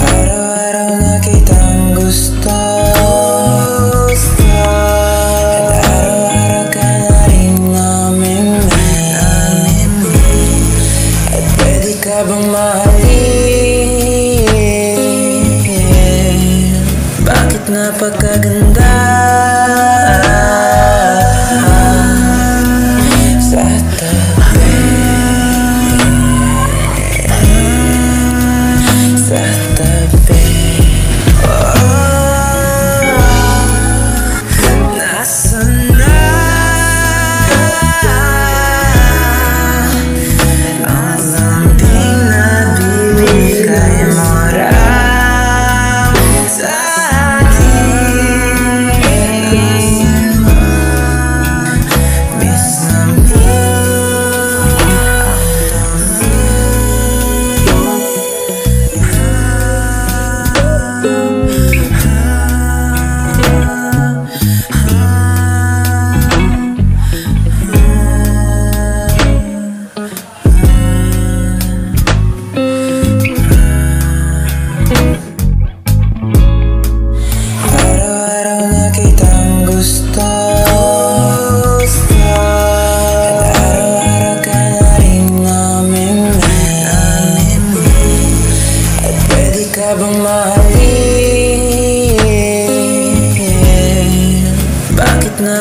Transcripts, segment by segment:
Araw-araw na kitang gusto. Bang mahalin? Bakit napakaganda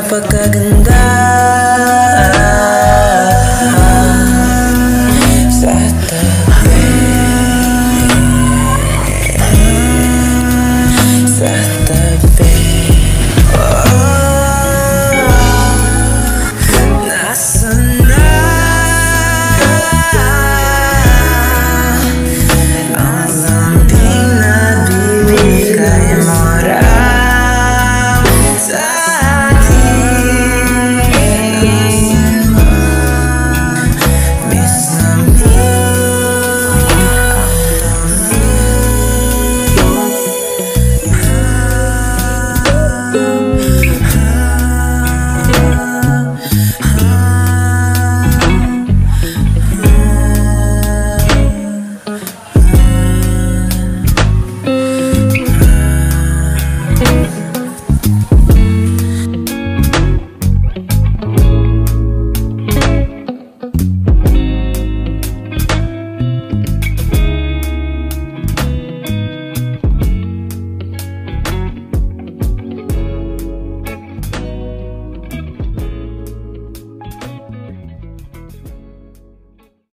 napakaganda